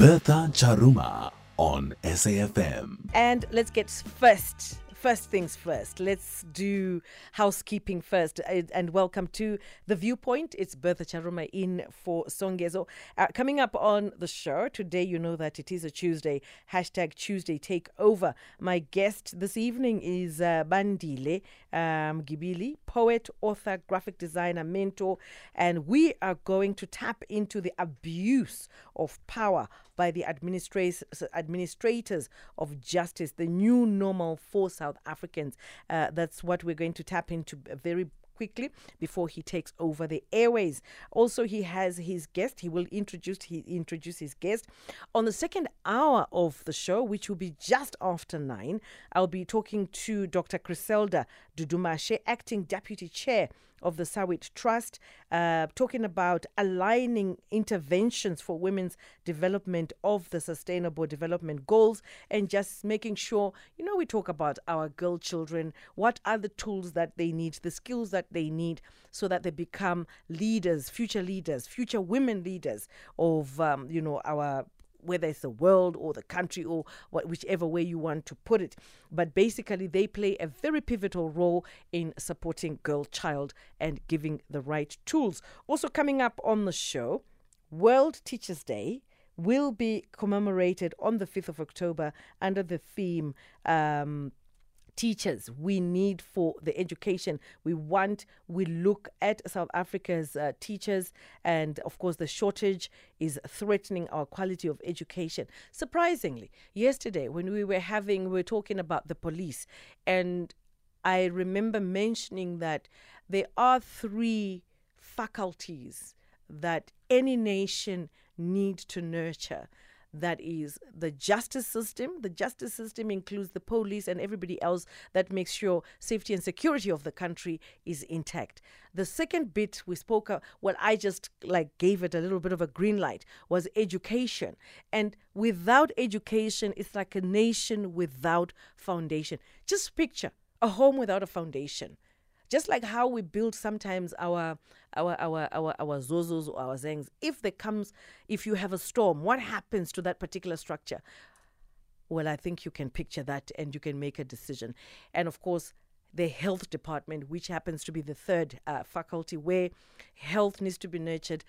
Bertha Charuma on SAFM. And let's get first. First things first, let's do housekeeping first. Uh, And welcome to The Viewpoint. It's Bertha Charuma in for Songezo. Uh, coming up on the show today, you know that it is a Tuesday. Hashtag Tuesday Takeover. My guest this evening is uh, Bandile um, Gibili, poet, author, graphic designer, mentor. And we are going to tap into the abuse of power by the administrators, administrators of justice, the new normal for South Africans. Uh, that's what we're going to tap into very quickly before he takes over the airways. Also, he has his guest. He will introduce he introduce his guest on the second hour of the show, which will be just after nine. I'll be talking to Dr. Griselda Dudumashe, acting deputy chair of the Sawit Trust, uh, talking about aligning interventions for women's development of the Sustainable Development Goals and just making sure, you know, we talk about our girl children, what are the tools that they need, the skills that they need so that they become leaders, future leaders, future women leaders of, um, you know, our whether it's the world or the country or what, whichever way you want to put it. But basically, they play a very pivotal role in supporting girl child and giving the right tools. Also, coming up on the show, World Teachers Day will be commemorated on the 5th of October under the theme. Um, teachers we need for the education. We want we look at south africa's uh, teachers and of course the shortage is threatening our quality of education. Surprisingly yesterday when we were having we were talking about the police and i remember mentioning that there are three faculties that any nation need to nurture that is the justice system. The justice system includes the police and everybody else that makes sure safety and security of the country is intact. The second bit we spoke of, well, I just like gave it a little bit of a green light, was education. And without education, it's like a nation without foundation. Just picture a home without a foundation just like how we build sometimes our our our our our zozos or our zengs if there comes if you have a storm what happens to that particular structure well i think you can picture that and you can make a decision and of course the health department which happens to be the third uh, faculty where health needs to be nurtured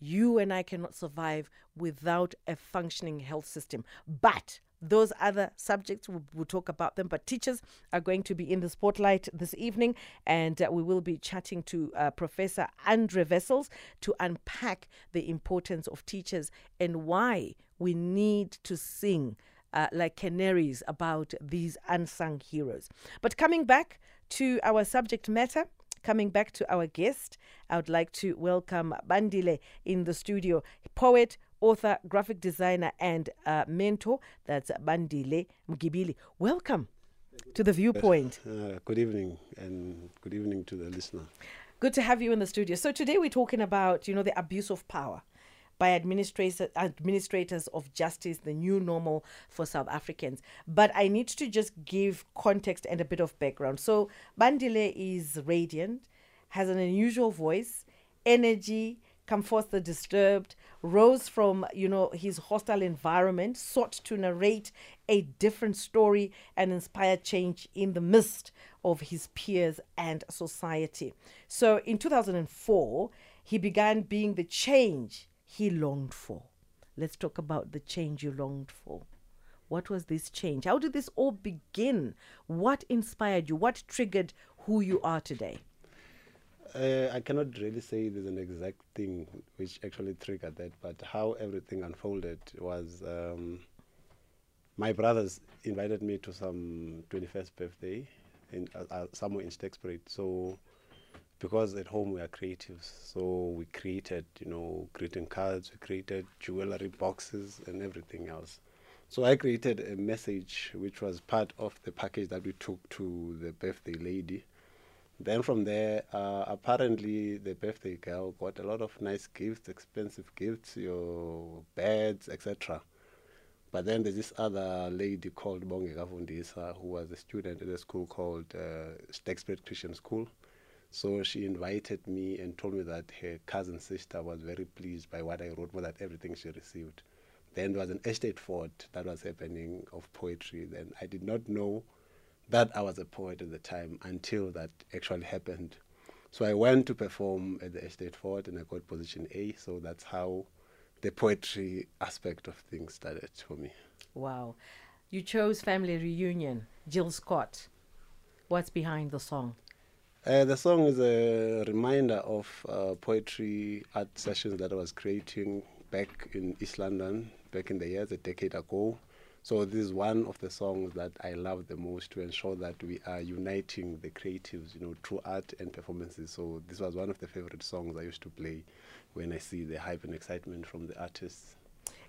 you and I cannot survive without a functioning health system. But those other subjects, we'll, we'll, talk about them. But teachers are going to be in the spotlight this evening, and uh, we will be chatting to uh, Professor Andre Wessels to unpack the importance of teachers and why we need to sing. Uh, like canaries about these unsung heroes. But coming back to our subject matter, coming back to our guest, I would like to welcome Bandile in the studio, poet, author, graphic designer, and uh, mentor. That's Bandile Mgibili. Welcome to the Viewpoint. Uh, good evening, and good evening to the listener. Good to have you in the studio. So today we're talking about, you know, the abuse of power by administrators administrators of justice, the new normal for South Africans. But I need to just give context and a bit of background. So Bandile is radiant, has an unusual voice, energy, come forth the disturbed, rose from, you know, his hostile environment, sought to narrate a different story and inspire change in the midst of his peers and society. So in 2004, he began being the change he longed for. Let's talk about the change you longed for. What was this change? How did this all begin? What inspired you? What triggered who you are today? Uh, I cannot really say there's an exact thing which actually triggered that, but how everything unfolded was um, my brothers invited me to some 21st birthday in uh, uh, somewhere in Sterkspruit. So because at home we are creatives, so we created, you know, greeting cards, we created jewelry boxes and everything else. So I created a message which was part of the package that we took to the birthday lady. Then from there, uh, apparently the birthday girl got a lot of nice gifts, expensive gifts, your beds, etc. But then there's this other lady called Bongeka Fundisa who was a student at a school called uh, Sterkspruit Christian School. So she invited me and told me that her cousin sister was very pleased by what I wrote, more than everything she received. Then there was an eisteddfod that was happening of poetry. Then I did not know that I was a poet at the time until that actually happened. So I went to perform at the eisteddfod and I got position A. So that's how the poetry aspect of things started for me. Wow. You chose Family Reunion, Jill Scott. What's behind the song? Uh, the song is a reminder of uh, poetry art sessions that I was creating back in East London back in the years, a decade ago. So this is one of the songs that I love the most to ensure that we are uniting the creatives, you know, through art and performances. So this was one of the favorite songs I used to play when I see the hype and excitement from the artists.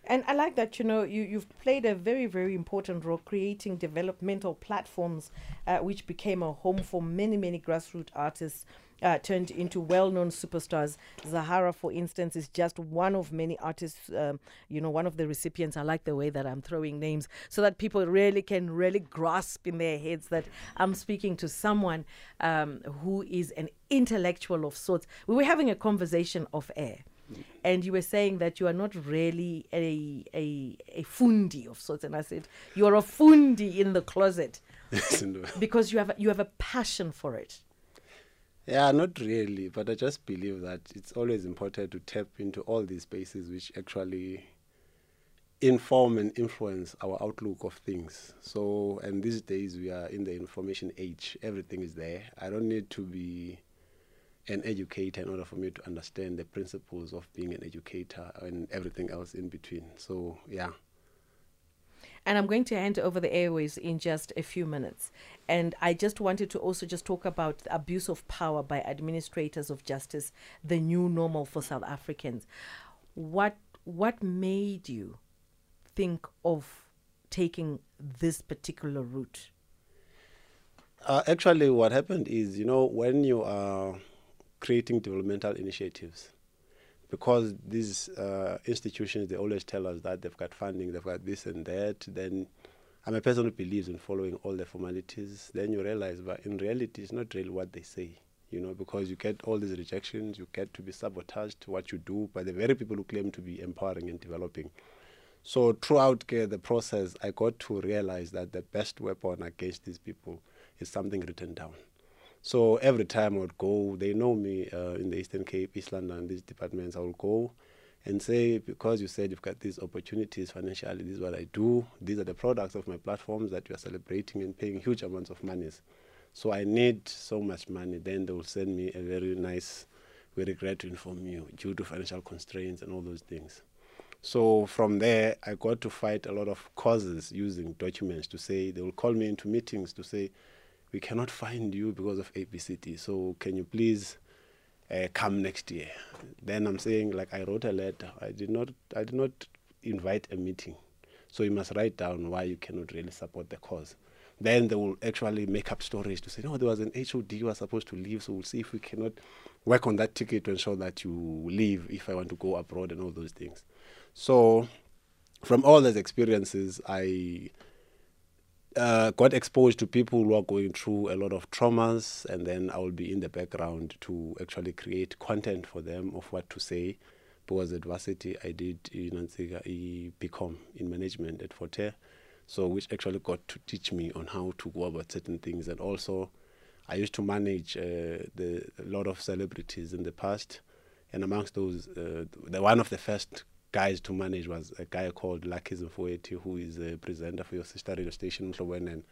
And I like that, you know, you, you've played a very, very important role creating developmental platforms, uh, which became a home for many, many grassroots artists. Uh, turned into well-known superstars. Zahara, for instance, is just one of many artists. Um, you know, one of the recipients. I like the way that I'm throwing names so that people really can really grasp in their heads that I'm speaking to someone um, who is an intellectual of sorts. We were having a conversation off air and you were saying that you are not really a a a fundi of sorts and i said you are a fundi in the closet because you have a, you have a passion for it yeah not really but i just believe that it's always important to tap into all these spaces which actually inform and influence our outlook of things so and these days we are in the information age everything is there i don't need to be an educator in order for me to understand the principles of being an educator and everything else in between. So, yeah. And I'm going to hand over the airways in just a few minutes. And I just wanted to also just talk about abuse of power by administrators of justice, the new normal for South Africans. What what made you think of taking this particular route? Uh, actually, what happened is, you know, when you are creating developmental initiatives because these uh, institutions they always tell us that they've got funding they've got this and that then i'm a person who believes in following all the formalities. Then you realize but in reality it's not really what they say you know because you get all these rejections you get to be sabotaged what you do by the very people who claim to be empowering and developing. So throughout uh, the process i got to realize that the best weapon against these people is something written down so every time I would go, they know me uh, in the Eastern Cape, East London, these departments. I would go and say, because you said you've got these opportunities financially, this is what I do. These are the products of my platforms that you are celebrating and paying huge amounts of monies. So I need so much money. Then they will send me a very nice, we regret to inform you, due to financial constraints and all those things. So from there, I got to fight a lot of causes using documents to say, they will call me into meetings to say, we cannot find you because of ABCD. So can you please uh, come next year? Then I'm saying like I wrote a letter. I did not I did not invite a meeting. So you must write down why you cannot really support the cause. Then they will actually make up stories to say, no, there was an HOD you are supposed to leave, so we'll see if we cannot work on that ticket to ensure that you leave if I want to go abroad and all those things. So from all those experiences, I uh, got exposed to people who are going through a lot of traumas, and then I will be in the background to actually create content for them of what to say. Because at varsity, I did a BCom in management at Fort Hare, so which actually got to teach me on how to go about certain things, and also I used to manage uh, the, a lot of celebrities in the past, and amongst those, uh, the one of the first guys to manage was a guy called Lucky Mfoeti, who is a presenter for your sister radio station, and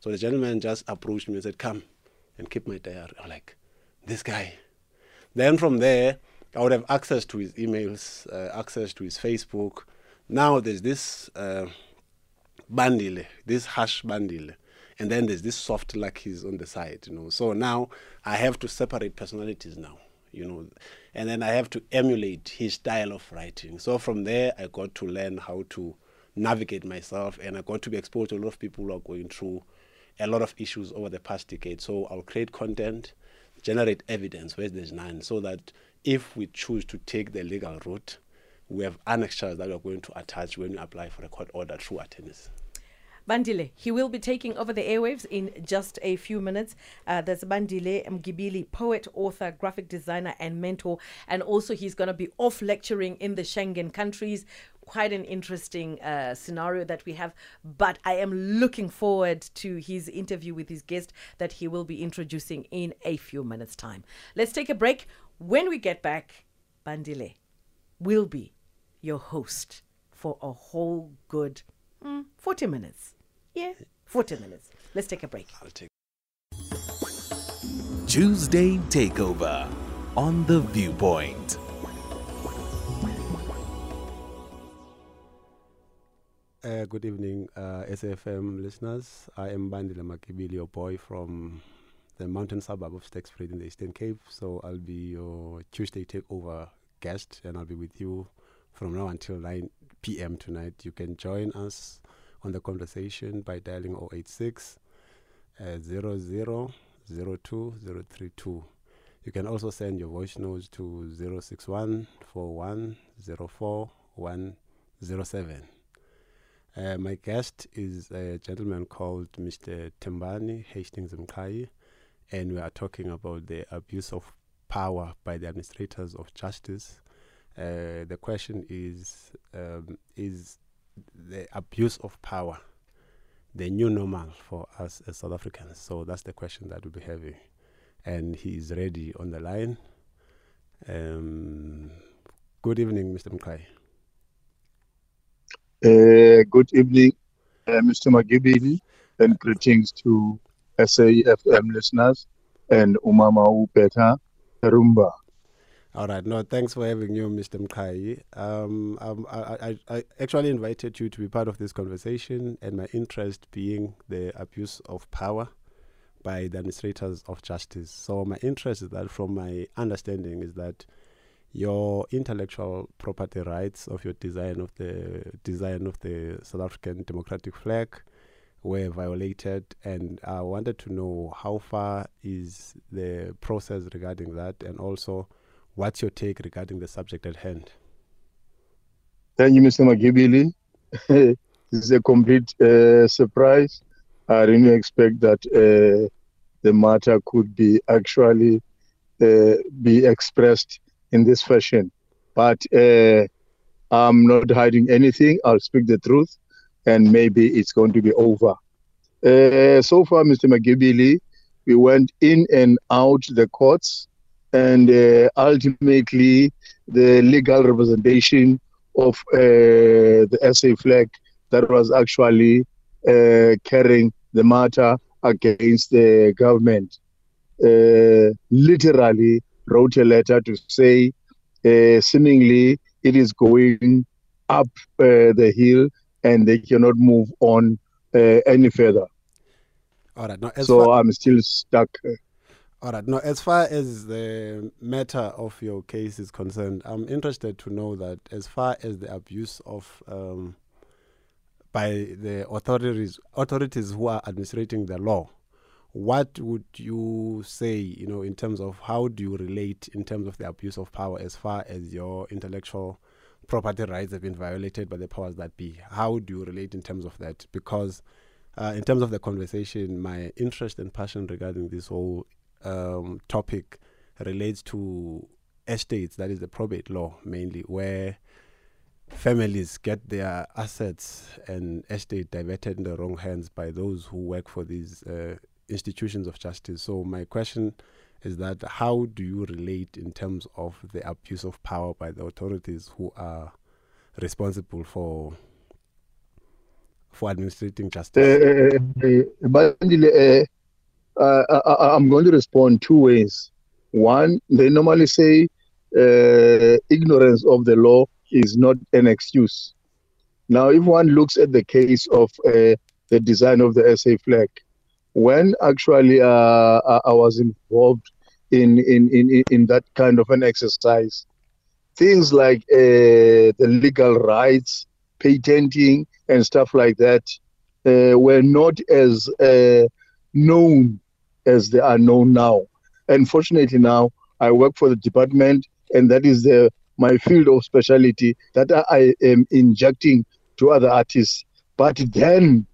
so the gentleman just approached me and said, Come and keep my diary. I'm like, This guy. Then from there, I would have access to his emails, uh, access to his Facebook. Now there's this uh, bundle, this hash bundle, and then there's this soft luckies on the side, you know. So now I have to separate personalities now you know, and then I have to emulate his style of writing. So from there, I got to learn how to navigate myself, and I got to be exposed to a lot of people who are going through a lot of issues over the past decade. So I'll create content, generate evidence where there's none, so that if we choose to take the legal route, we have annexures that we're going to attach when we apply for a court order through attorneys. Bandile, he will be taking over the airwaves in just a few minutes. Uh, there's Bandile Mgibili, poet, author, graphic designer, and mentor. And also, he's going to be off lecturing in the Schengen countries. Quite an interesting uh, scenario that we have. But I am looking forward to his interview with his guest that he will be introducing in a few minutes' time. Let's take a break. When we get back, Bandile will be your host for a whole good mm, 40 minutes. Yeah, 40 minutes. Let's take a break. I'll take Tuesday Takeover on The Viewpoint. Uh, good evening, uh, SAFM listeners. I am Bandile Mgibili, your boy from the mountain suburb of Sterkspruit in the Eastern Cape. So I'll be your Tuesday takeover guest, and I'll be with you from now until 9 p.m. tonight. You can join us on the conversation by dialing 086 uh, 00 02 You can also send your voice notes to 061 41 04 107. Uh, my guest is a gentleman called Mr. Tembani Hastings Mkai, and we are talking about the abuse of power by the administrators of justice. Uh, the question is um, Is the abuse of power the new normal for us as South Africans? So that's the question that we'll be having. And he is ready on the line. Um, good evening, Mr. Mkai. Uh, good evening, uh, Mr. Magibili, and greetings to SAFM listeners and Umama Upeta Rumba. All right. No, thanks for having you, Mr. Mkai. Um, um, I, I, I actually invited you to be part of this conversation, and my interest being the abuse of power by the administrators of justice. So my interest is that, from my understanding, is that your intellectual property rights of your design of the design of the South African democratic flag were violated, and I wanted to know how far is the process regarding that, and also what's your take regarding the subject at hand. Thank you, Mr. Magibili. this is a complete uh, surprise. I didn't expect that uh, the matter could be actually uh, be expressed in this fashion. But uh, I'm not hiding anything. I'll speak the truth, and maybe it's going to be over. Uh, so far, Mr. Magibili, we went in and out the courts, and uh, ultimately, the legal representation of uh, the SA flag that was actually uh, carrying the matter against the government uh, literally wrote a letter to say, uh, seemingly, it is going up uh, the hill and they cannot move on uh, any further. All right. Now, So far, I'm still stuck. All right. Now, as far as the matter of your case is concerned, I'm interested to know that as far as the abuse of um, by the authorities authorities who are administrating the law, what would you say, you know, in terms of how do you relate in terms of the abuse of power as far as your intellectual property rights have been violated by the powers that be? How do you relate in terms of that? Because uh, in terms of the conversation, my interest and passion regarding this whole um, topic relates to estates, that is the probate law mainly, where families get their assets and estate diverted in the wrong hands by those who work for these uh, institutions of justice. So my question is that how do you relate in terms of the abuse of power by the authorities who are responsible for for administrating justice? Uh, uh, uh, uh, I, I- I'm going to respond two ways. One, they normally say uh, ignorance of the law is not an excuse. Now, if one looks at the case of uh, the design of the SA flag, when actually uh, I was involved in, in, in, in that kind of an exercise, things like uh, the legal rights, patenting, and stuff like that uh, were not as uh, known as they are known now. Unfortunately, now I work for the department, and that is the my field of specialty that I am injecting to other artists. But then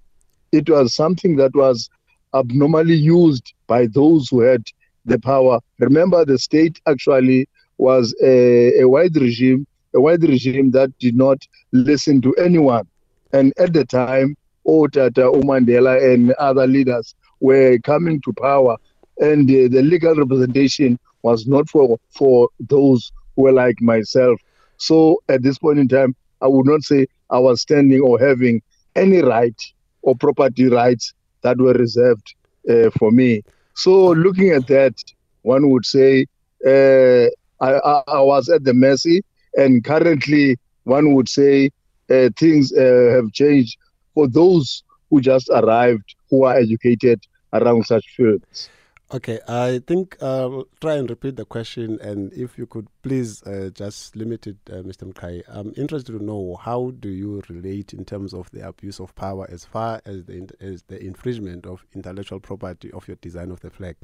it was something that was abnormally used by those who had the power. Remember, the state actually was a, a wide regime, a wide regime that did not listen to anyone. And at the time, Otata, Mandela, and other leaders were coming to power, and the, the legal representation was not for for those who were like myself. So at this point in time, I would not say I was standing or having any right or property rights that were reserved uh, for me. So looking at that, one would say uh, I, I, was at the mercy, and currently one would say uh, things uh, have changed for those who just arrived, who are educated around such fields. Okay, I think I'll try and repeat the question, and if you could please uh, just limit it, uh, Mr. Mkai. I'm interested to know how do you relate in terms of the abuse of power as far as the as the infringement of intellectual property of your design of the flag.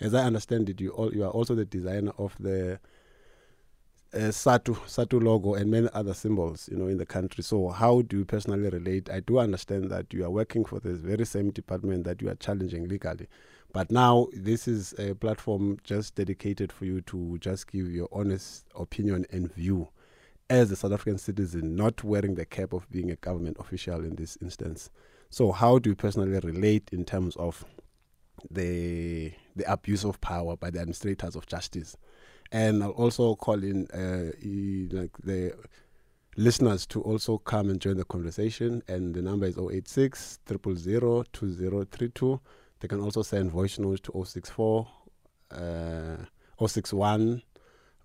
As I understand it, you all, you are also the designer of the uh, SADTU SADTU logo and many other symbols, you know, in the country. So how do you personally relate? I do understand that you are working for this very same department that you are challenging legally. But now this is a platform just dedicated for you to just give your honest opinion and view as a South African citizen, not wearing the cap of being a government official in this instance. So how do you personally relate in terms of the the abuse of power by the administrators of justice? And I'll also call in uh, like the listeners to also come and join the conversation. And the number is 086 000 2032. They can also send voice notes to 064 uh, 061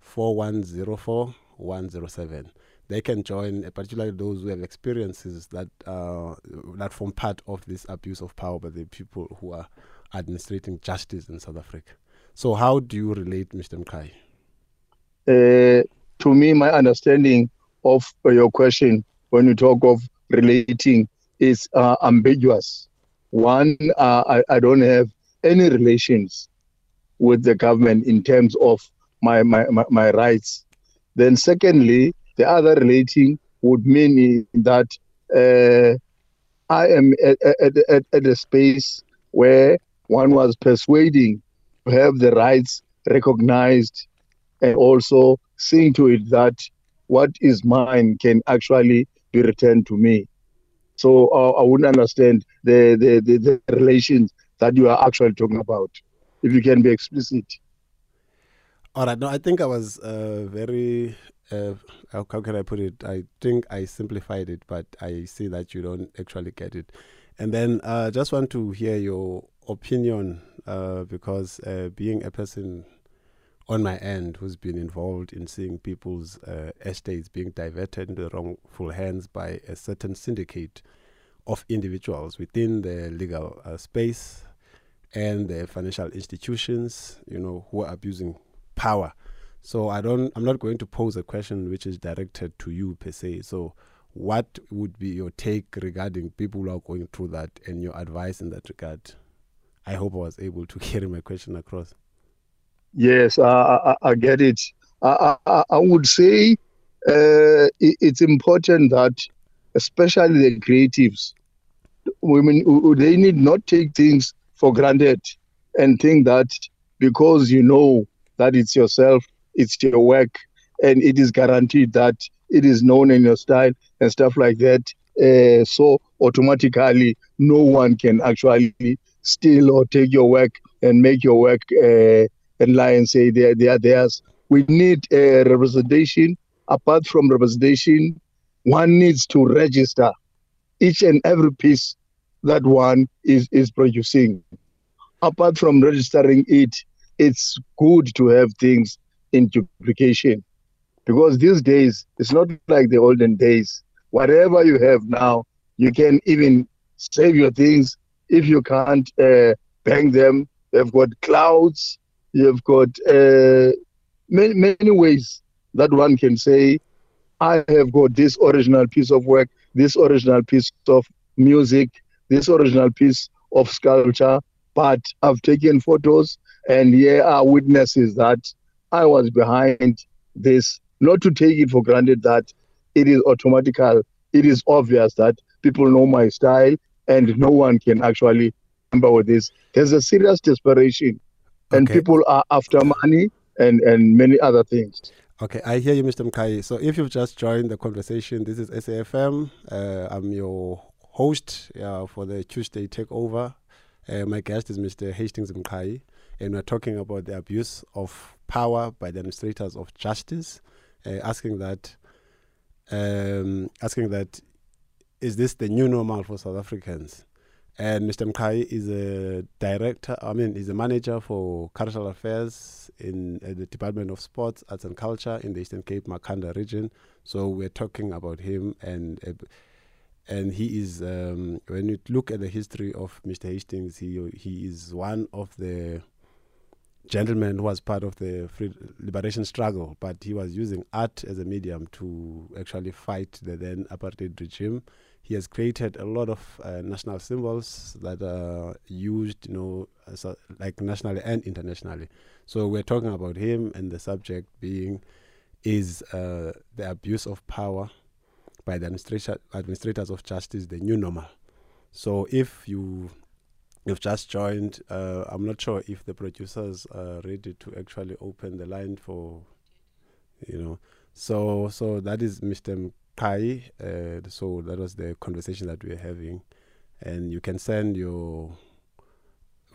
4104 107. They can join, particularly those who have experiences that uh, that form part of this abuse of power by the people who are administrating justice in South Africa. So, how do you relate, Mr. Mkai? Uh, to me, my understanding of your question when you talk of relating is uh, ambiguous. One, uh, I, I don't have any relations with the government in terms of my, my, my, my rights. Then, secondly, the other relating would mean that uh, I am at, at, at a space where one was persuading to have the rights recognized and also seeing to it that what is mine can actually be returned to me. So uh, I wouldn't understand the, the, the, the relations that you are actually talking about, if you can be explicit. All right. No, I think I was uh, very. Uh, how, can I put it? I think I simplified it, but I see that you don't actually get it. And then I uh, just want to hear your opinion uh, because uh, being a person on my end who's been involved in seeing people's uh, estates being diverted into the wrongful hands by a certain syndicate of individuals within the legal uh, space and the financial institutions, you know, who are abusing power. So I don't, I'm not going to pose a question which is directed to you per se. So what would be your take regarding people who are going through that and your advice in that regard? I hope I was able to carry my question across. Yes, I, I, I get it. I, I, I would say uh, it, it's important that, especially the creatives, women, they need not take things for granted and think that because you know that it's yourself, it's your work, and it is guaranteed that it is known in your style and stuff like that. Uh, so automatically, no one can actually steal or take your work and make your work uh, and lie and say they are, they are theirs. We need a representation. Apart from representation, one needs to register each and every piece that one is, is producing. Apart from registering it, it's good to have things in duplication because these days it's not like the olden days. Whatever you have now, you can even save your things if you can't uh, bang them. They've got clouds, You've got uh, many, many ways that one can say, I have got this original piece of work, this original piece of music, this original piece of sculpture, but I've taken photos and here are witnesses that I was behind this. Not to take it for granted that it is automatical, it is obvious that people know my style and no one can actually remember with this. There's a serious desperation, and Okay. people are after money and and many other things. Okay, I hear you, Mr. Mkai. So if you've just joined the conversation, this is SAFM. Uh, I'm your host uh, for the Tuesday takeover. Uh, my guest is Mr. Hastings Mkai, and we're talking about the abuse of power by the administrators of justice, uh, asking that, um, asking that, is this the new normal for South Africans? And Mr. Mkai is a director, I mean, he's a manager for cultural affairs in uh, the Department of Sports, Arts and Culture in the Eastern Cape, Makanda region. So we're talking about him, and uh, and he is. Um, when you look at the history of Mr. Hastings, he he is one of the gentlemen who was part of the liberation struggle, but he was using art as a medium to actually fight the then apartheid regime he has created a lot of uh, national symbols that are used, you know, a, like nationally and internationally. So we're talking about him, and the subject being is uh, the abuse of power by the administrator, administrators of justice, the new normal. So if you you've just joined, uh, I'm not sure if the producers are ready to actually open the line for, you know. So so that is Mr. Kai. Uh, so that was the conversation that we were having, and you can send your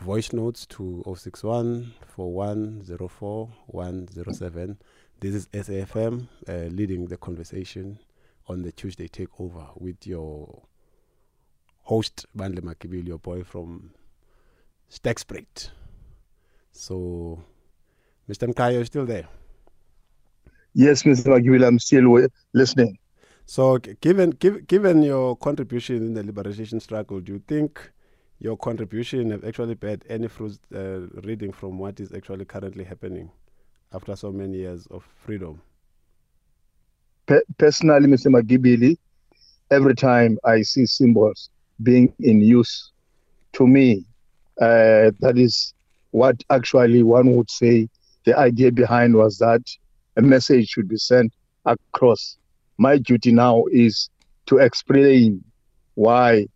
voice notes to 061 4104 107. This is SAFM uh, leading the conversation on the Tuesday takeover with your host Bandile Mgibili, your boy from Sterkspruit. So, Mr. Mkai, you're still there. Yes, Mr. Magwil, I'm still listening. So, given giv given your contribution in the liberation struggle, do you think your contribution have actually bear any fruits uh, reading from what is actually currently happening after so many years of freedom? Pe- personally, Mr. Magibili, every time I see symbols being in use, to me, uh, that is what actually one would say the idea behind was that a message should be sent across. My duty now is to explain why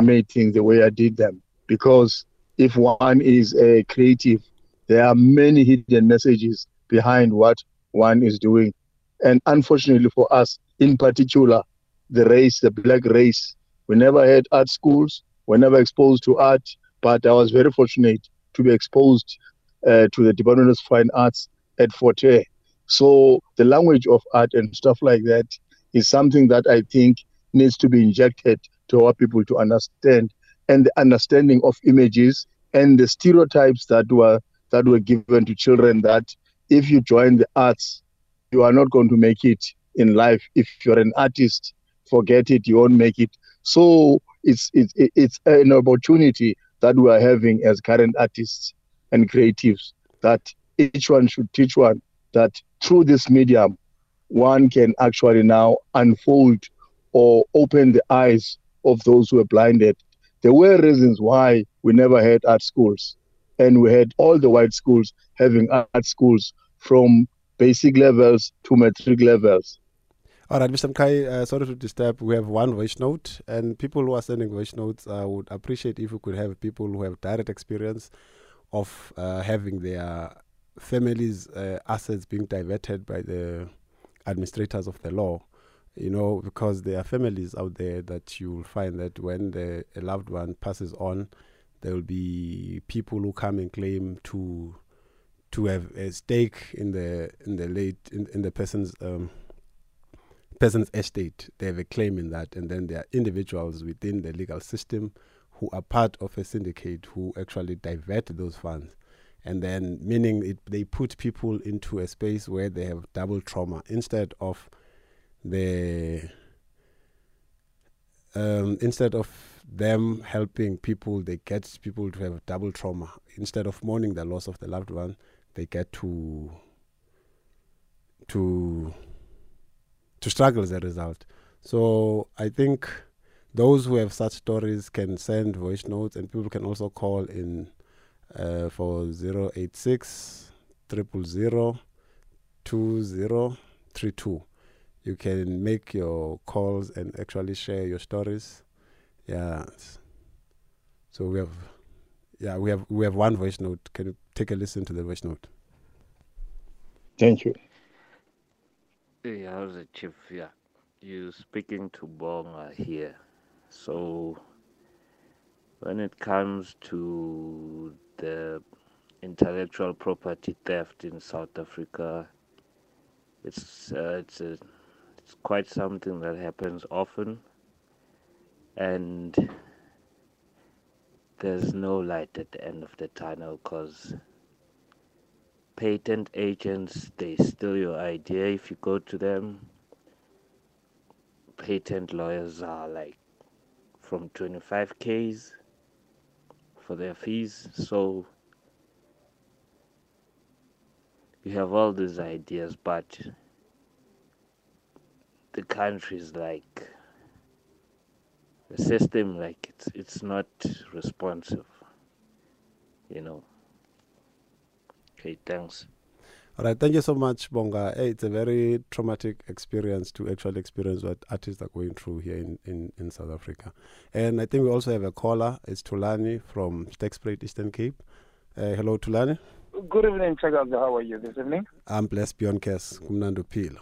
I made things the way I did them. Because if one is a creative, there are many hidden messages behind what one is doing. And unfortunately for us, in particular, the race, the black race, we never had art schools, we're never exposed to art, but I was very fortunate to be exposed uh, to the Department of Fine Arts at Fort Hare. So the language of art and stuff like that is something that I think needs to be injected to our people to understand and the understanding of images and the stereotypes that were that were given to children that if you join the arts you are not going to make it in life. If you're an artist forget it you won't make it. So it's it's it's an opportunity that we are having as current artists and creatives that each one should teach one that through this medium one can actually now unfold or open the eyes of those who are blinded there were reasons why we never had art schools and we had all the white schools having art schools from basic levels to metric levels All right, Mr. Mkai, uh, sorry to disturb. We have one voice note, and people who are sending voice notes uh, would appreciate if we could have people who have direct experience of uh, having their families' uh, assets being diverted by the administrators of the law. You know, because there are families out there that you will find that when the, a loved one passes on, there will be people who come and claim to to have a stake in the in the late in, in the person's um, person's estate. They have a claim in that, and then there are individuals within the legal system who are part of a syndicate who actually divert those funds. And then, meaning it, they put people into a space where they have double trauma instead of the um, instead of them helping people, they get people to have double trauma. Instead of mourning the loss of the loved one, they get to to to struggle as a result. So I think those who have such stories can send voice notes, and people can also call in uh, for 086 000 2032. You can make your calls and actually share your stories. Yeah. So we have, yeah, we have we have one voice note. Can you take a listen to the voice note? Thank you. Hey, how's it, Chief? Yeah, you speaking to Bonga here. So, when it comes to the intellectual property theft in South Africa, it's uh, it's a, it's quite something that happens often, and there's no light at the end of the tunnel because patent agents they steal your idea if you go to them. Patent lawyers are like from 25k's for their fees. So you have all these ideas but the country is like the system like it's it's not responsive you know. Okay thanks All right, thank you so much, Bonga. Hey, it's a very traumatic experience to actually experience what artists are going through here in, in, in South Africa. And I think we also have a caller. It's Tulani from Sterkspruit Eastern Cape. Uh, hello, Tulani. Good evening, Chagaza. How are you this evening? I'm blessed beyond case. Kumnando Pilo.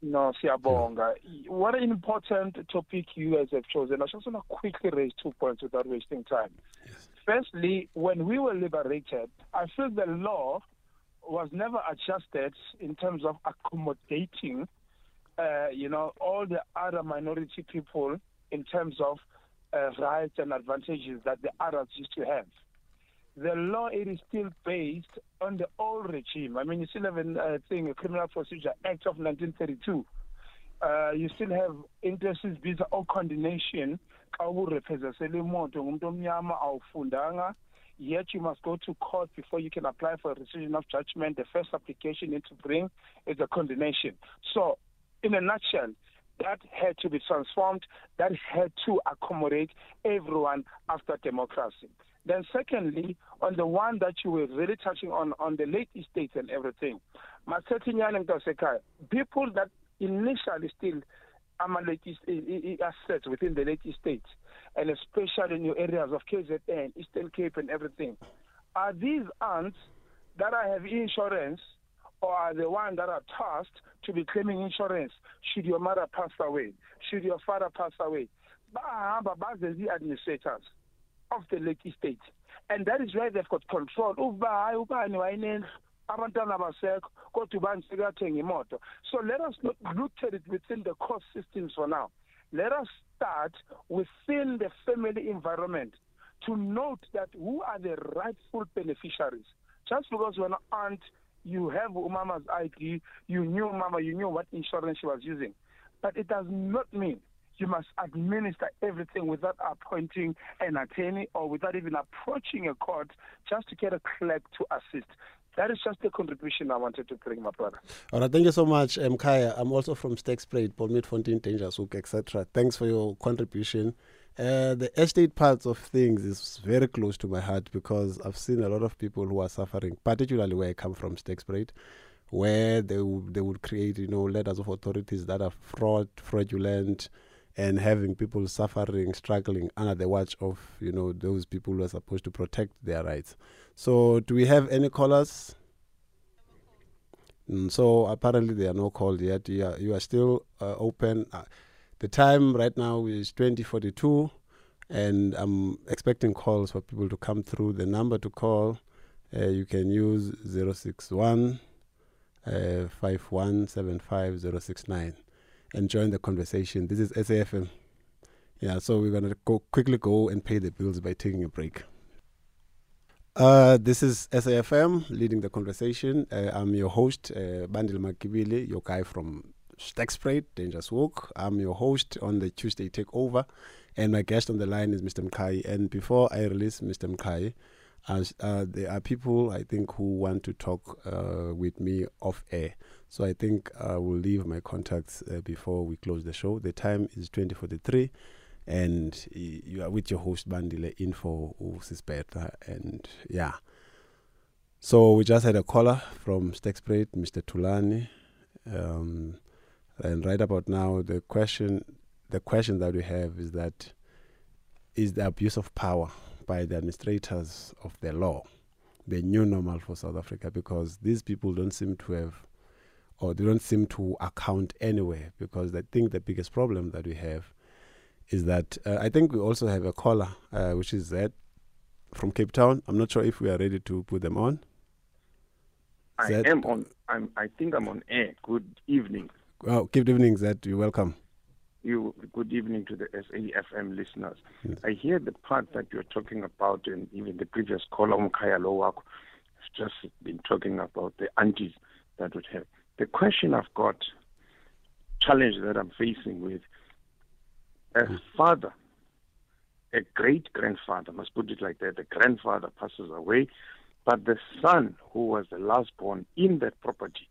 No, Siabonga. What an important topic you guys have chosen. I just want to quickly raise two points without wasting time. Firstly, when we were liberated, I feel the law was never adjusted in terms of accommodating, uh, you know, all the other minority people in terms of uh, rights and advantages that the others used to have. The law it is still based on the old regime. I mean, you still have a uh, thing, a Criminal Procedure Act of 1932. Uh, you still have interests visa or condonation yet you must go to court before you can apply for a rescission of judgment. The first application you need to bring is a condonation. So, in a nutshell, that had to be transformed, that had to accommodate everyone after democracy. Then, secondly, on the one that you were really touching on, on the late estates and everything, people that initially still ama-late assets within the late estates, and especially in your areas of KZN, Eastern Cape, and everything. Are these aunts that I have insurance, or are the ones that are tasked to be claiming insurance? Should your mother pass away, should your father pass away? bahamba baze zi-administrators of the late estate and that is where they've got control. So let us not look at it within the cost systems for now let us start within the family environment to note that who are the rightful beneficiaries just because you're an aunt you have Mama's id you knew mama you knew what insurance she was using but it does not mean you must administer everything without appointing an attorney or without even approaching a court just to get a clerk to assist. That is just the contribution I wanted to bring, my brother. All right, thank you so much, um, Kaya. I'm also from Sterkspruit, Polmid Fontaine, Danger Souk, etc. Thanks for your contribution. Uh, the estate parts of things is very close to my heart because I've seen a lot of people who are suffering, particularly where I come from, Sterkspruit, where they, w- they would create, you know, letters of authorities that are fraud, fraudulent, and having people suffering, struggling under the watch of you know those people who are supposed to protect their rights. So, do we have any callers? Mm, so apparently there are no calls yet. You are, you are still uh, open. Uh, the time right now is 2042, and I'm expecting calls for people to come through. The number to call, uh, you can use 061 uh, 5175069 and join the conversation. This is SAFM. Yeah, so we're gonna go quickly go and pay the bills by taking a break. Uh, this is SAFM leading the conversation. Uh, I'm your host, uh, Bandile Mgibili, your guy from Sterkspruit, Dangerous Walk. I'm your host on the Tuesday Takeover, and my guest on the line is Mr. Mkai. And before I release Mr. Mkai, uh, there are people I think who want to talk uh, with me off air. So I think I will leave my contacts uh, before we close the show. The time is 2043 and you are with your host Bandile in for Usisbeta and yeah. So we just had a caller from Sterkspruit, Mr. Tulani. Um, and right about now the question the question that we have is that is the abuse of power by the administrators of the law, the new normal for South Africa, because these people don't seem to have, or they don't seem to account anywhere. Because I think the biggest problem that we have is that uh, I think we also have a caller, uh, which is Zed from Cape Town. I'm not sure if we are ready to put them on. I Zed? am on. I'm. I think I'm on air. Good evening. Oh, good evening, Zed. You're welcome. You. Good evening to the SAFM listeners. Yes. I hear the part that you're talking about, and even the previous caller, Mkaya Lowak, has just been talking about the aunties that would have. The question I've got, challenge that I'm facing with, a father, a great grandfather, must put it like that, the grandfather passes away, but the son, who was the last born in that property,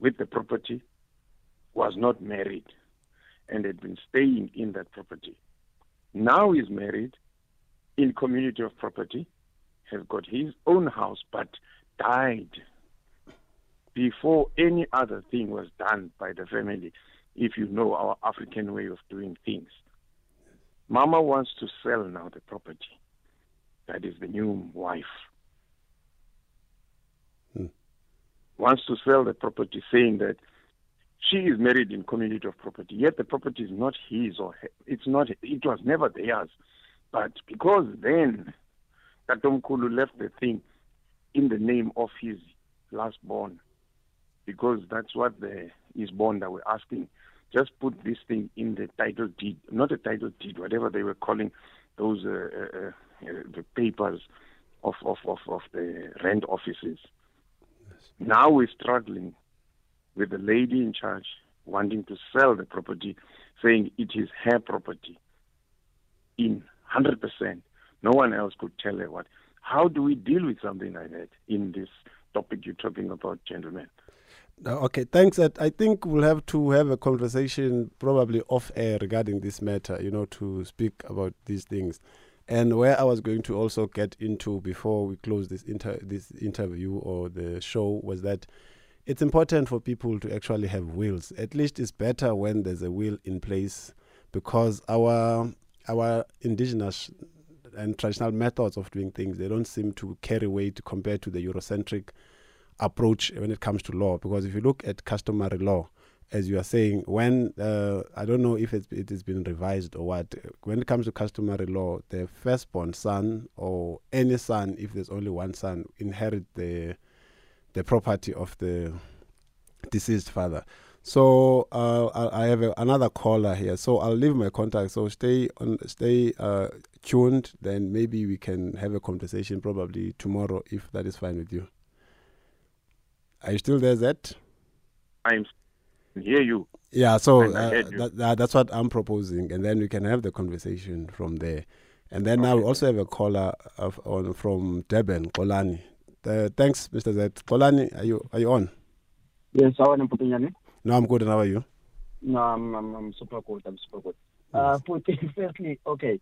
with the property, was not married and had been staying in that property. Now he's married in community of property, has got his own house, but died before any other thing was done by the family, if you know our African way of doing things. Mama wants to sell now the property. That is the new wife. Hmm. Wants to sell the property, saying that she is married in community of property, yet the property is not his or her. It's not. It was never theirs, but because then Tatomkulu left the thing in the name of his last born, because that's what the born that were asking. Just put this thing in the title deed, not a title deed, whatever they were calling those uh, uh, uh, the papers of, of, of, of the rent offices. Now we're struggling with the lady in charge wanting to sell the property, saying it is her property in 100%. No one else could tell her what. How do we deal with something like that in this topic you're talking about, gentlemen? Uh, Okay, thanks. I think we'll have to have a conversation probably off air regarding this matter, you know, to speak about these things. And where I was going to also get into before we close this inter- this interview or the show was that it's important for people to actually have wills. At least it's better when there's a will in place because our our indigenous and traditional methods of doing things they don't seem to carry weight compared to the Eurocentric approach when it comes to law. Because if you look at customary law, as you are saying, when uh, I don't know if it has been revised or what, when it comes to customary law, the firstborn son or any son, if there's only one son, inherit the the property of the deceased father. So uh, I I have a, another caller here. So I'll leave my contact. So stay on, stay uh, tuned. Then maybe we can have a conversation probably tomorrow if that is fine with you. Are you still there, Zed? I'm hear you. Yeah, so uh, you. that, that, that's what I'm proposing, and then we can have the conversation from there. And then now we also have a caller of, on from Durban, Kolani. Uh, thanks, Mr. Z. Kolani, are you are you on? Yes, I want to put in No, I'm good. And how are you? No, I'm, I'm, I'm super good. I'm super good. Uh, firstly, okay.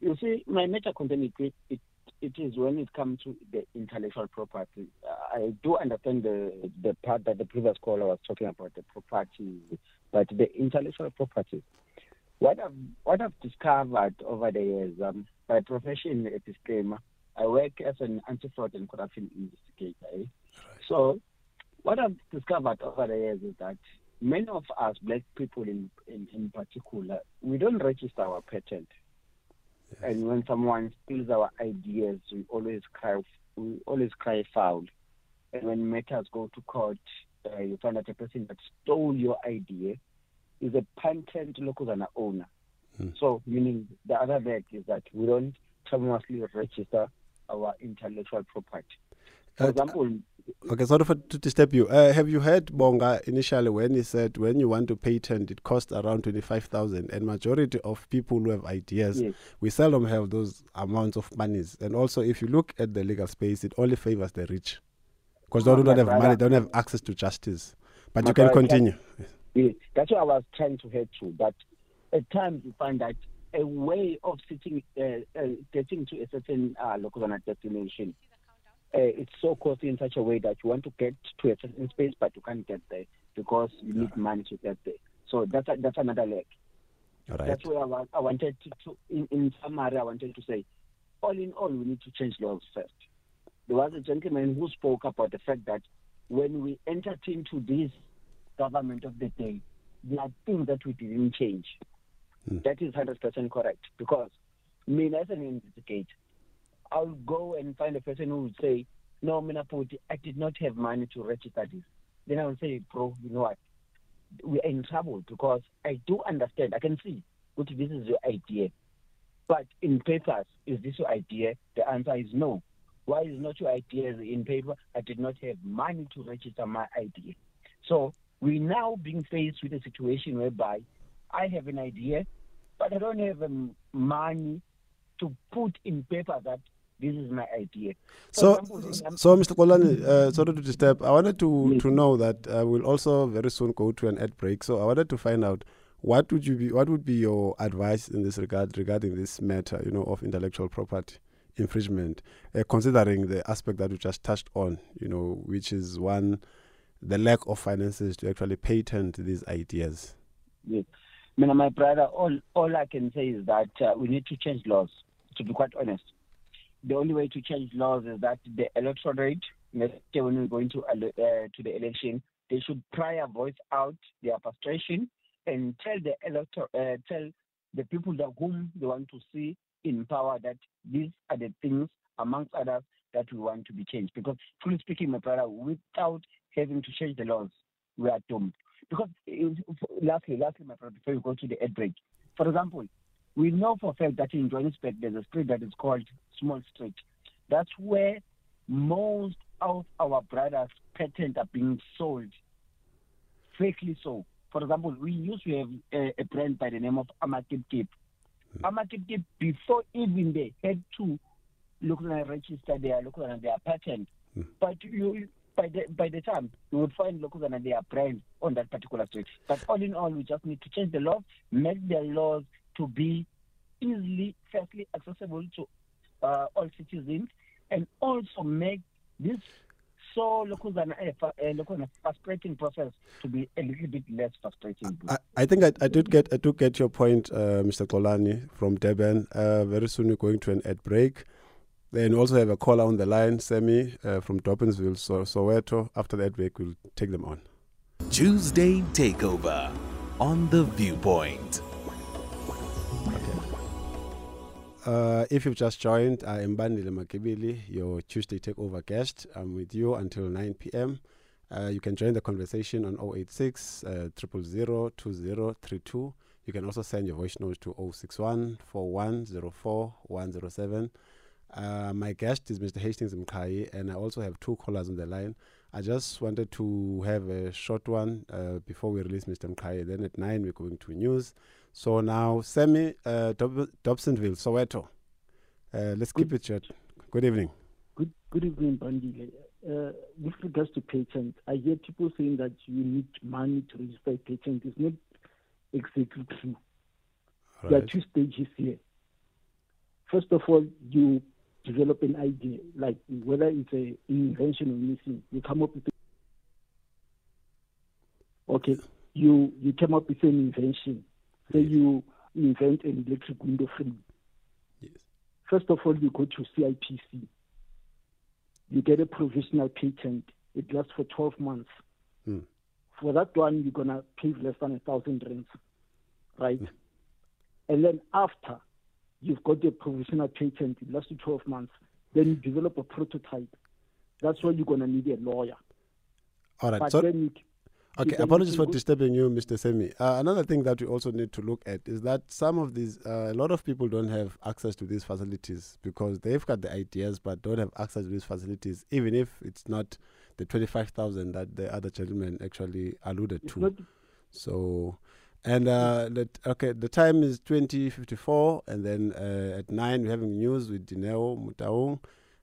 You see, my major concern it, it, is when it comes to the intellectual property. I do understand the the part that the previous caller was talking about the property, but the intellectual property. What I've what I've discovered over the years, um, by profession a disclaimer, I work as an anti-fraud and corruption investigator. Eh? So, what I've discovered over the years is that many of us black people in, in, in particular, we don't register our patent. And when someone steals our ideas, we always cry, we always cry foul. And when matters go to court, uh, you find that a person that stole your idea is a patent locuzana owner. So, meaning the other leg is that we don't famously register our intellectual property. For Uh, example, Okay, sorry for to disturb you. Uh, have you heard Bonga initially when he said when you want to patent it costs around twenty five thousand, and majority of people who have ideas, Yes. we seldom have those amounts of monies. And also, if you look at the legal space, it only favors the rich because they Oh, don't have brother. money, they don't have access to justice. But My you can continue. Yeah, that's what I was trying to head to. But at times you find that a way of sitting, uh, uh, getting to a certain uh, local destination, Uh, it's so costly in such a way that you want to get to a certain space, but you can't get there because you need money to get there. So that's a, that's another leg. All right. That's where I, I wanted to, to in, in summary, I wanted to say, all in all, we need to change laws first. There was a gentleman who spoke about the fact that when we entered into this government of the day, there are things that we didn't change. Hmm. That is 100% correct because me as an investigator, I'll go and find a person who would say, no, Minapoti, I did not have money to register this. Then I will say, bro, you know what? We're in trouble because I do understand, I can see, what this is your idea. But in papers, is this your idea? The answer is no. Why is not your idea in paper? I did not have money to register my idea. So we're now being faced with a situation whereby I have an idea, but I don't have um, money to put in paper that this is my idea. So, example, so Mr. Kolani, uh, sorry to disturb. I wanted to to know that uh, we'll also very soon go to an ad break. So I wanted to find out what would you be, what would be your advice in this regard regarding this matter, you know, of intellectual property infringement, uh, considering the aspect that we just touched on, you know, which is one, the lack of finances to actually patent these ideas. Yes. I mean, my brother, all, all I can say is that uh, we need to change laws, to be quite honest. The only way to change laws is that the electorate, next year when we're going to, uh, to the election, they should prior voice out their frustration and tell the elector, uh, tell the people that whom they want to see in power that these are the things, amongst others, that we want to be changed. Because, truly speaking, my brother, without having to change the laws, we are doomed. Because, lastly, lastly, my brother, before you go to the ad break, for example, we know for a fact that in Johannesburg there's a street that is called Small Street. That's where most of our brothers' patents are being sold, fakely so. For example, we used to have a, a brand by the name of Amakipkip. Hmm. Amakipkip, before even they had to look and register their look and their patent, hmm. but you by the by the time you would find locals and their brand on that particular street. But all in all, we just need to change the law, make the laws to be easily, firstly accessible to uh, all citizens, and also make this so local and uh, local frustrating process to be a little bit less frustrating. I, I think I, I did get I did get your point, uh, Mr. Kolani from Durban. Uh, very soon we're going to an ad break. Then we also have a caller on the line, Semi uh, from Dobsonville, so, Soweto. After the ad break, we'll take them on. Tuesday Takeover on The Viewpoint. Uh, if you've just joined, I am Bandile Mgibili, your Tuesday Takeover guest. I'm with you until 9 p.m. Uh, you can join the conversation on 086 uh, 000 2032. You can also send your voice notes to 061 4104 107. Uh, my guest is Mr. Hastings Mkai, and I also have two callers on the line. I just wanted to have a short one uh, before we release Mr. Mkai. Then at 9, we're going to news. So now, Semi uh, Dob- Dobsonville, Soweto. Uh, let's keep it short. Good evening. Good, good evening, Bandile. Uh, with regards to patent, I hear people saying that you need money to register a patent. It's not exactly true. All There are two stages here. First of all, you develop an idea, like whether it's an invention or anything. You come up with a, okay. You you come up with an invention. Say you invent an electric window frame. Yes. First of all, you go to CIPC. You get a provisional patent. It lasts for 12 months. Hmm. For that one, you're gonna pay less than a thousand rands, right? And then after you've got the provisional patent, it lasts you 12 months. Then you develop a prototype. That's why you're gonna need a lawyer. All right. But So, then you, Okay, apologies for disturbing you, Mr. Semi. Uh, another thing that we also need to look at is that some of these, uh, a lot of people don't have access to these facilities because they've got the ideas but don't have access to these facilities, even if it's not the 25,000 that the other gentleman actually alluded It's to. not- So, and uh, the, okay, the time is 2054, and then uh, at 9 we're having news with Dineo Mutaung.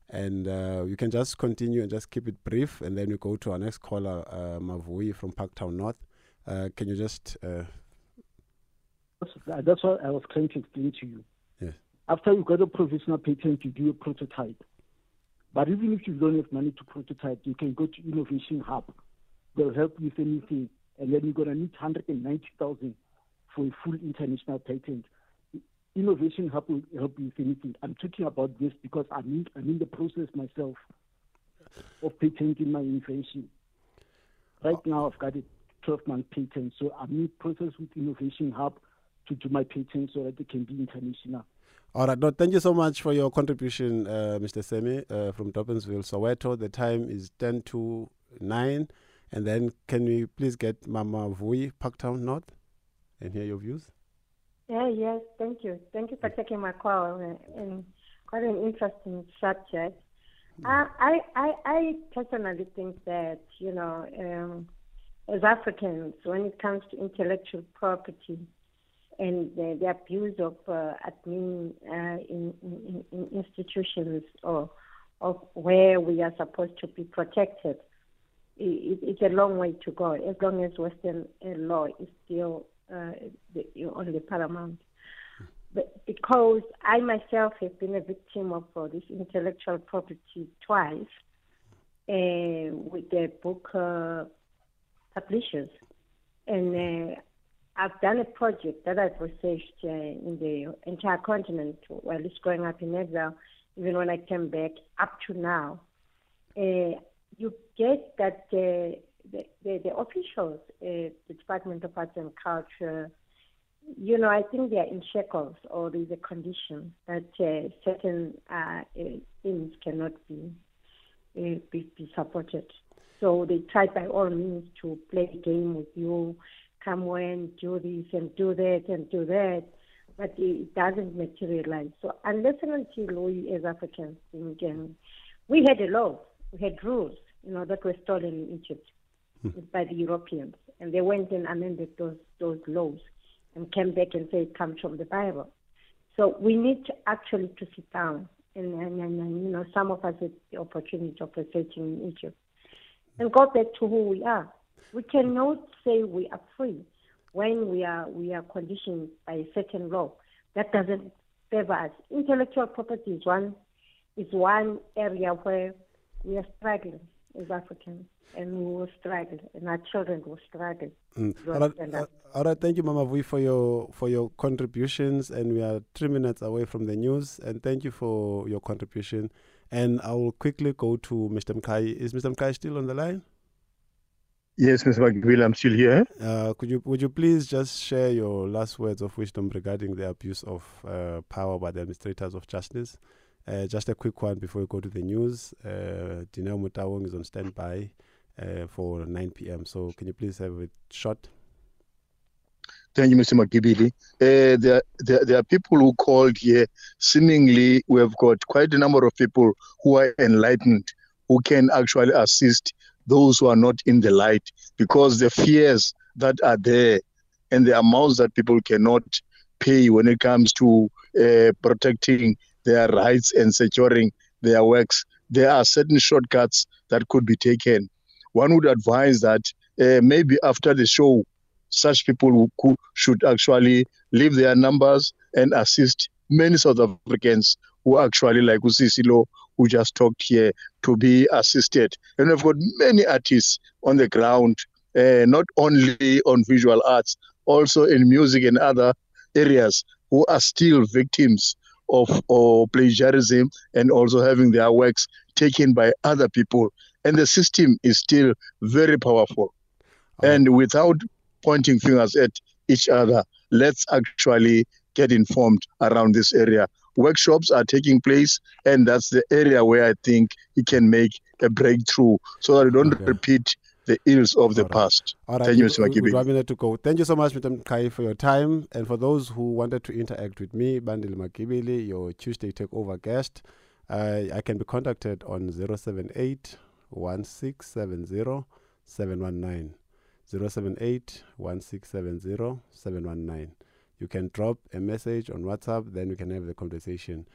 And uh, you can just continue and just keep it brief, and then we go to our next caller, uh, Mavui from Parktown North. Uh, can you just uh, That's, that's what I was trying to explain to you. Yes. After you got a provisional patent, you do a prototype. But even if you don't have money to prototype, you can go to Innovation Hub. They'll help you with anything. And then you're going to need 190,000 for a full international patent. Innovation Hub will help you with anything. I'm talking about this because I'm in, I'm in the process myself of patenting my invention. Right now, I've got a 12 month patent, so I'm in process with Innovation Hub to do my patent so that it can be international. All right. No, thank you so much for your contribution, uh, Mr. Semi uh, from Dobsonville, Soweto. The time is 10 to 9. And then can we please get Mama Vui, Parktown North, and hear your views? Yeah, yes, thank you. Thank you for taking my call. And quite an interesting subject. Uh, I, I, I personally think that, you know, um, as Africans, when it comes to intellectual property, and the, the abuse of uh, admin uh, in, in, in institutions or of where we are supposed to be protected, it, it's a long way to go. As long as Western uh, law is still the, on the paramount. But because I myself have been a victim of uh, this intellectual property twice uh, with the book uh, publishers, and uh, I've done a project that I've researched uh, in the entire continent while it's growing up in exile, even when I came back up to now. Uh, you get that uh, the, the, the officials, uh, the Department of Arts and Culture, you know, I think they are in shackles or there's a condition that uh, certain uh, uh, things cannot be, uh, be, be supported. So they try by all means to play a game with you, come when, do this and do that and do that, but it doesn't materialize. So unless and until we as Africans think, um, we had a law, we had rules, you know, that were stolen in Egypt by the Europeans, and they went and amended those those laws and came back and said it comes from the Bible. So we need to actually to sit down, and, and, and, and you know, some of us had the opportunity of researching in Egypt, and go back to who we are. We cannot say we are free when we are we are conditioned by a certain law. That doesn't favor us. Intellectual property is one is one area where we are struggling as Africans, and we will struggle, and our children will struggle. Mm. You All, right, understand uh, that? all right, thank you, Mama Vui, for your for your contributions, and we are three minutes away from the news. And thank you for your contribution. And I will quickly go to Mr. Mkai. Is Mr. Mkai still on the line? Yes, Mr. McGill, I'm still here. Uh, could you would you please just share your last words of wisdom regarding the abuse of uh, power by the administrators of justice? Uh, just a quick one before we go to the news. Uh, Dineo Mutawong is on standby uh, for 9 p.m. So can you please have it short? Thank you, Mr. Mgibili. Uh, there, there, there are people who called here. Seemingly, we have got quite a number of people who are enlightened, who can actually assist those who are not in the light, because the fears that are there and the amounts that people cannot pay when it comes to uh, protecting their rights and securing their works, there are certain shortcuts that could be taken. One would advise that uh, maybe after the show, such people who should actually leave their numbers and assist many South Africans who actually, like Usisilo, who just talked here, to be assisted. And we've got many artists on the ground, uh, not only on visual arts, also in music and other areas, who are still victims of or plagiarism and also having their works taken by other people. And the system is still very powerful. And without pointing fingers at each other, let's actually get informed around this area. Workshops are taking place, and that's the area where I think it can make a breakthrough so that we don't repeat the ills of the past. All right, Thank you, we- Mr. we- Makibi. we one to go. Thank you so much, Mr. Mkai, for your time. And for those who wanted to interact with me, Bandil Mgibili, your Tuesday Takeover guest, uh, I can be contacted on 078 1670 719. 078 1670 719. You can drop a message on WhatsApp, then we can have the conversation.